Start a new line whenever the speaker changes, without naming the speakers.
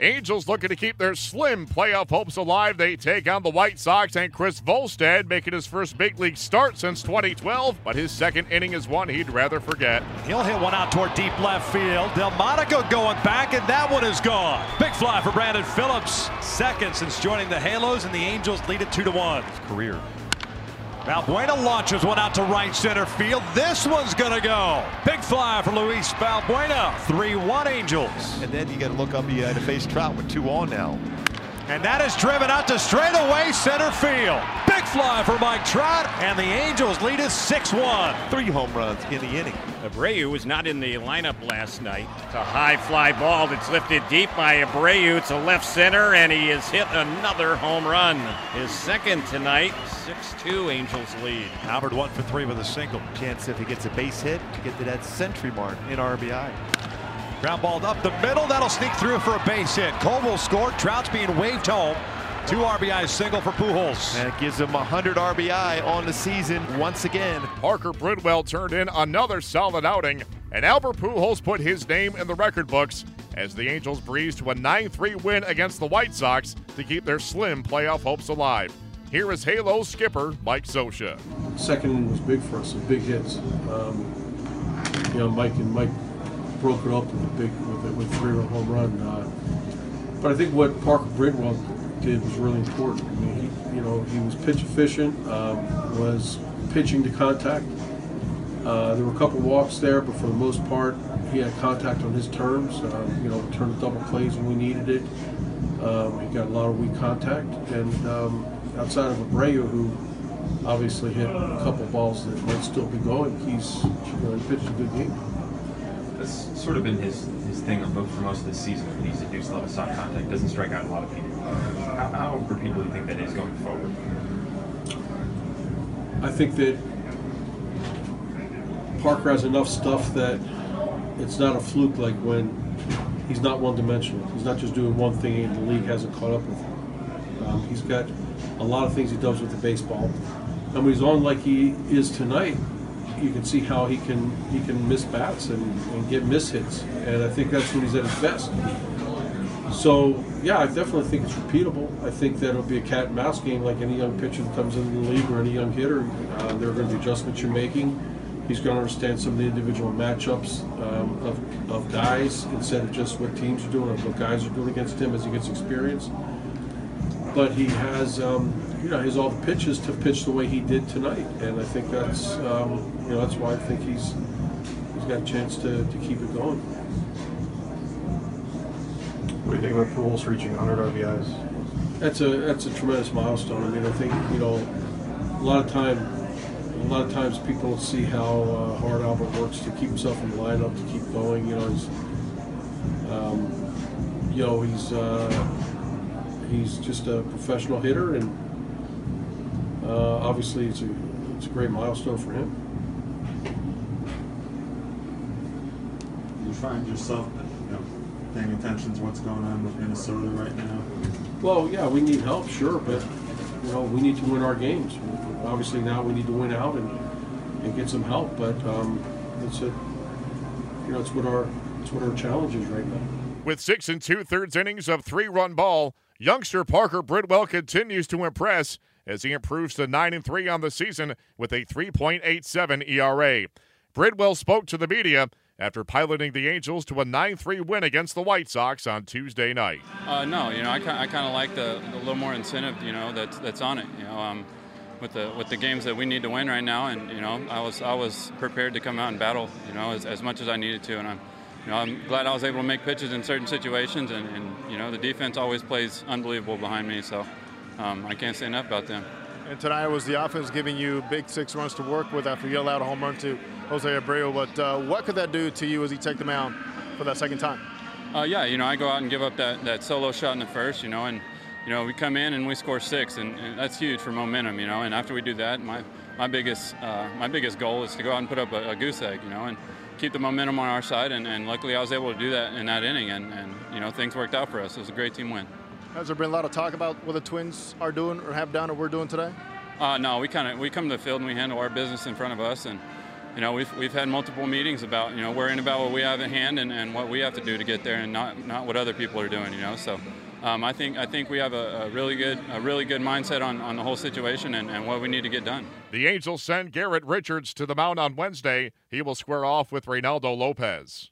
Angels looking to keep their slim playoff hopes alive. They take on the White Sox and Chris Volstad making his first big league start since 2012, but his second inning is one he'd rather forget.
He'll hit one out toward deep left field. Delmonico going back, and that one is gone. Big fly for Brandon Phillips. Second since joining the Halos, and the Angels lead it 2 to 1. His career Valbuena launches one out to right center field. This one's going to go. Big fly for Luis Valbuena. 3-1 Angels.
And then you got to look up. You had to face Trout with two on now.
And that is driven out to straightaway center field. Big fly for Mike Trout, and the Angels lead us 6-1.
Three home runs in the inning.
Abreu was not in the lineup last night. It's a high fly ball that's lifted deep by Abreu to left center, and he has hit another home run. His second tonight, 6-2 Angels lead.
Albert one for three with a single.
Chance if he gets a base hit to get to that century mark in RBI.
Ground ball up the middle. That'll sneak through for a base hit. Colville scored. Trout's being waved home. Two RBI single for Pujols.
And it gives him 100 RBI on the season once again.
Parker Bridwell turned in another solid outing, and Albert Pujols put his name in the record books as the Angels breeze to a 9-3 win against the White Sox to keep their slim playoff hopes alive. Here is Halo skipper Mike Scioscia.
Second inning was big for us, some big hits. Um, you know, Mike and Mike broke it up with a big with a, three run home run. Uh, but I think what Parker Bridwell did was really important. I mean, he, you know, he was pitch efficient, um, was pitching to contact. Uh, there were a couple walks there, but for the most part, he had contact on his terms. Um, you know, turned double plays when we needed it. Um, he got a lot of weak contact, and um, outside of Abreu, who obviously hit a couple balls that might still be going, he's you know, he pitched a good game.
That's sort of been his, his thing for most of the season. He's reduced a lot of soft contact, doesn't strike out a lot of people. How, how repeatable do you think that is going forward?
I think that Parker has enough stuff that it's not a fluke like when he's not one dimensional. He's not just doing one thing and the league hasn't caught up with him. Um, he's got a lot of things he does with the baseball. And he's on like he is tonight, you can see how he can he can miss bats and, and get miss hits. And I think that's when he's at his best. So yeah, I definitely think it's repeatable. I think that it'll be a cat and mouse game like any young pitcher that comes into the league or any young hitter. Uh, there are going to be adjustments you're making. He's going to understand some of the individual matchups um, of, of guys instead of just what teams are doing or what guys are doing against him as he gets experience. But he has, um, you know, has all the pitches to pitch the way he did tonight, and I think that's, um, you know, that's why I think he's he's got a chance to, to keep it going.
What do you think about Pujols reaching 100 RBIs?
That's a that's a tremendous milestone. I mean, I think you know, a lot of time, a lot of times people don't see how uh, hard Albert works to keep himself in the lineup, to keep going. You know, he's, um, you know, he's uh, he's just a professional hitter, and uh, obviously it's a it's a great milestone for him.
You find yourself, you know, paying attention to what's going on with Minnesota right now.
Well, yeah, we need help, sure, but you know, we need to win our games. Obviously, now we need to win out and, and get some help. But um, it's a, you know, it's what our it's what our challenge is right now.
With six and two thirds innings of three run ball, youngster Parker Bridwell continues to impress as he improves to nine and three on the season with a 3.87 ERA. Bridwell spoke to the media after piloting the Angels to a 9-3 win against the White Sox on Tuesday night.
Uh, no, you know, I, I kind of like the, the little more incentive, you know, that's that's on it. You know, um, with the with the games that we need to win right now, and you know, I was I was prepared to come out and battle, you know, as, as much as I needed to, and I'm. You know, I'm glad I was able to make pitches in certain situations, and, and you know the defense always plays unbelievable behind me, so um, I can't say enough about them.
And tonight was the offense giving you big six runs to work with after you allowed a home run to Jose Abreu. But uh, what could that do to you as he take the mound for that second time?
Uh, yeah, you know, I go out and give up that, that solo shot in the first, you know, and you know we come in and we score six, and, and that's huge for momentum, you know. And after we do that, my my biggest uh, my biggest goal is to go out and put up a, a goose egg, you know, and keep the momentum on our side. And, and luckily, I was able to do that in that inning, and, and you know things worked out for us. It was a great team win.
Has there been a lot of talk about what the Twins are doing or have done or we're doing today?
Uh, no, we kind of we come to the field and we handle our business in front of us, and you know, we've, we've had multiple meetings about, you know, worrying about what we have at hand and, and what we have to do to get there and not, not what other people are doing, you know. So um, I think I think we have a, a, really good a really good mindset on, on the whole situation and, and what we need to get done.
The Angels send Garrett Richards to the mound on Wednesday. He will square off with Reynaldo Lopez.